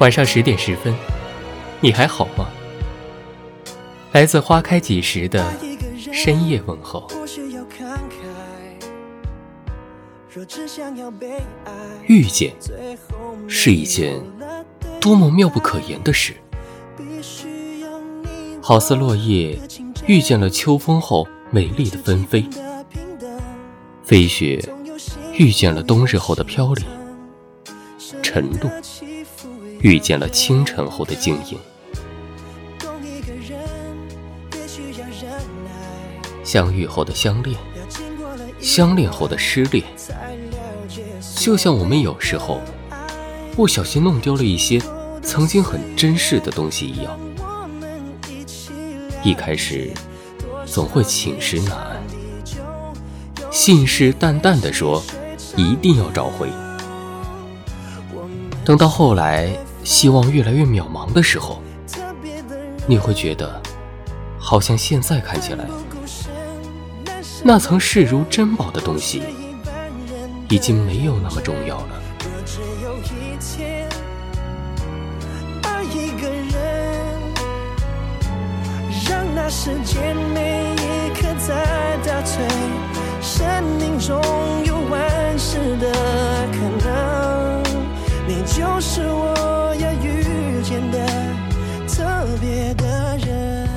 晚上十点十分，你还好吗？来自花开几时的深夜问候。遇见是一件多么妙不可言的事，好似落叶遇见了秋风后美丽的纷飞，飞雪遇见了冬日后的飘零，晨露遇见了清晨后的晶莹，相遇后的相恋，相恋后的失恋。就像我们有时候不小心弄丢了一些曾经很珍视的东西一样，一开始总会寝食难安，信誓旦旦地说一定要找回。等到后来希望越来越渺茫的时候，你会觉得好像现在看起来，那曾视如珍宝的东西。已经没有那么重要了。爱一个人，让那时间每一刻在倒退，生命中有万事的可能，你就是我要遇见的特别的人。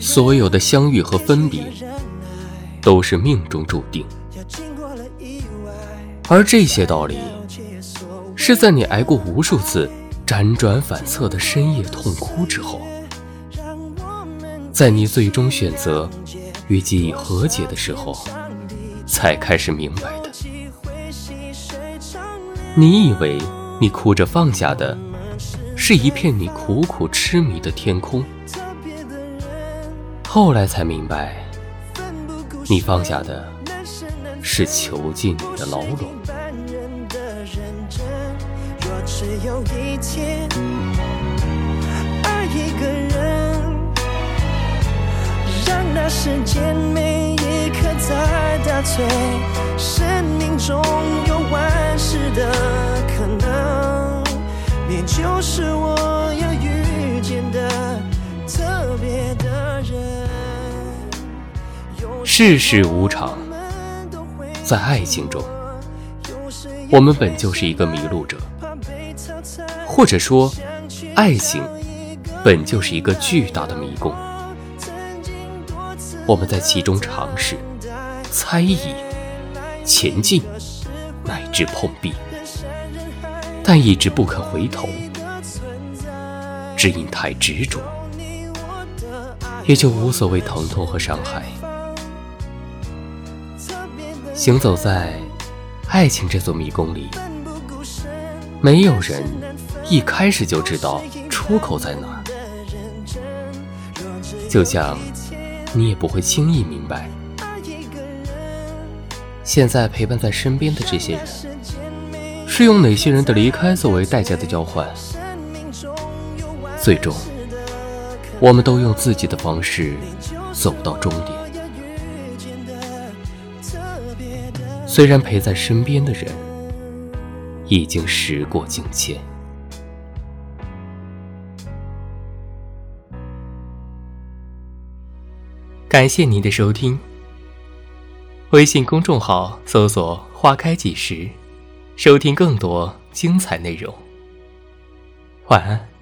所有的相遇和分别。都是命中注定，而这些道理，是在你挨过无数次辗转反侧的深夜痛哭之后，在你最终选择与记忆和解的时候，才开始明白。你以为你哭着放下的，是一片你苦苦痴迷的天空，后来才明白。你放下的是囚禁你的牢笼。一个人，让那时间每在倒退，生命中有万事的可能，你就是我要遇见的特别的人。世事无常，在爱情中，我们本就是一个迷路者，或者说，爱情本就是一个巨大的迷宫。我们在其中尝试、猜疑、前进，乃至碰壁，但一直不肯回头，只因太执着，也就无所谓疼痛和伤害。行走在爱情这座迷宫里，没有人一开始就知道出口在哪，就像你也不会轻易明白，现在陪伴在身边的这些人，是用哪些人的离开作为代价的交换。最终，我们都用自己的方式走到终点。虽然陪在身边的人已经时过境迁，感谢您的收听。微信公众号搜索“花开几时”，收听更多精彩内容。晚安。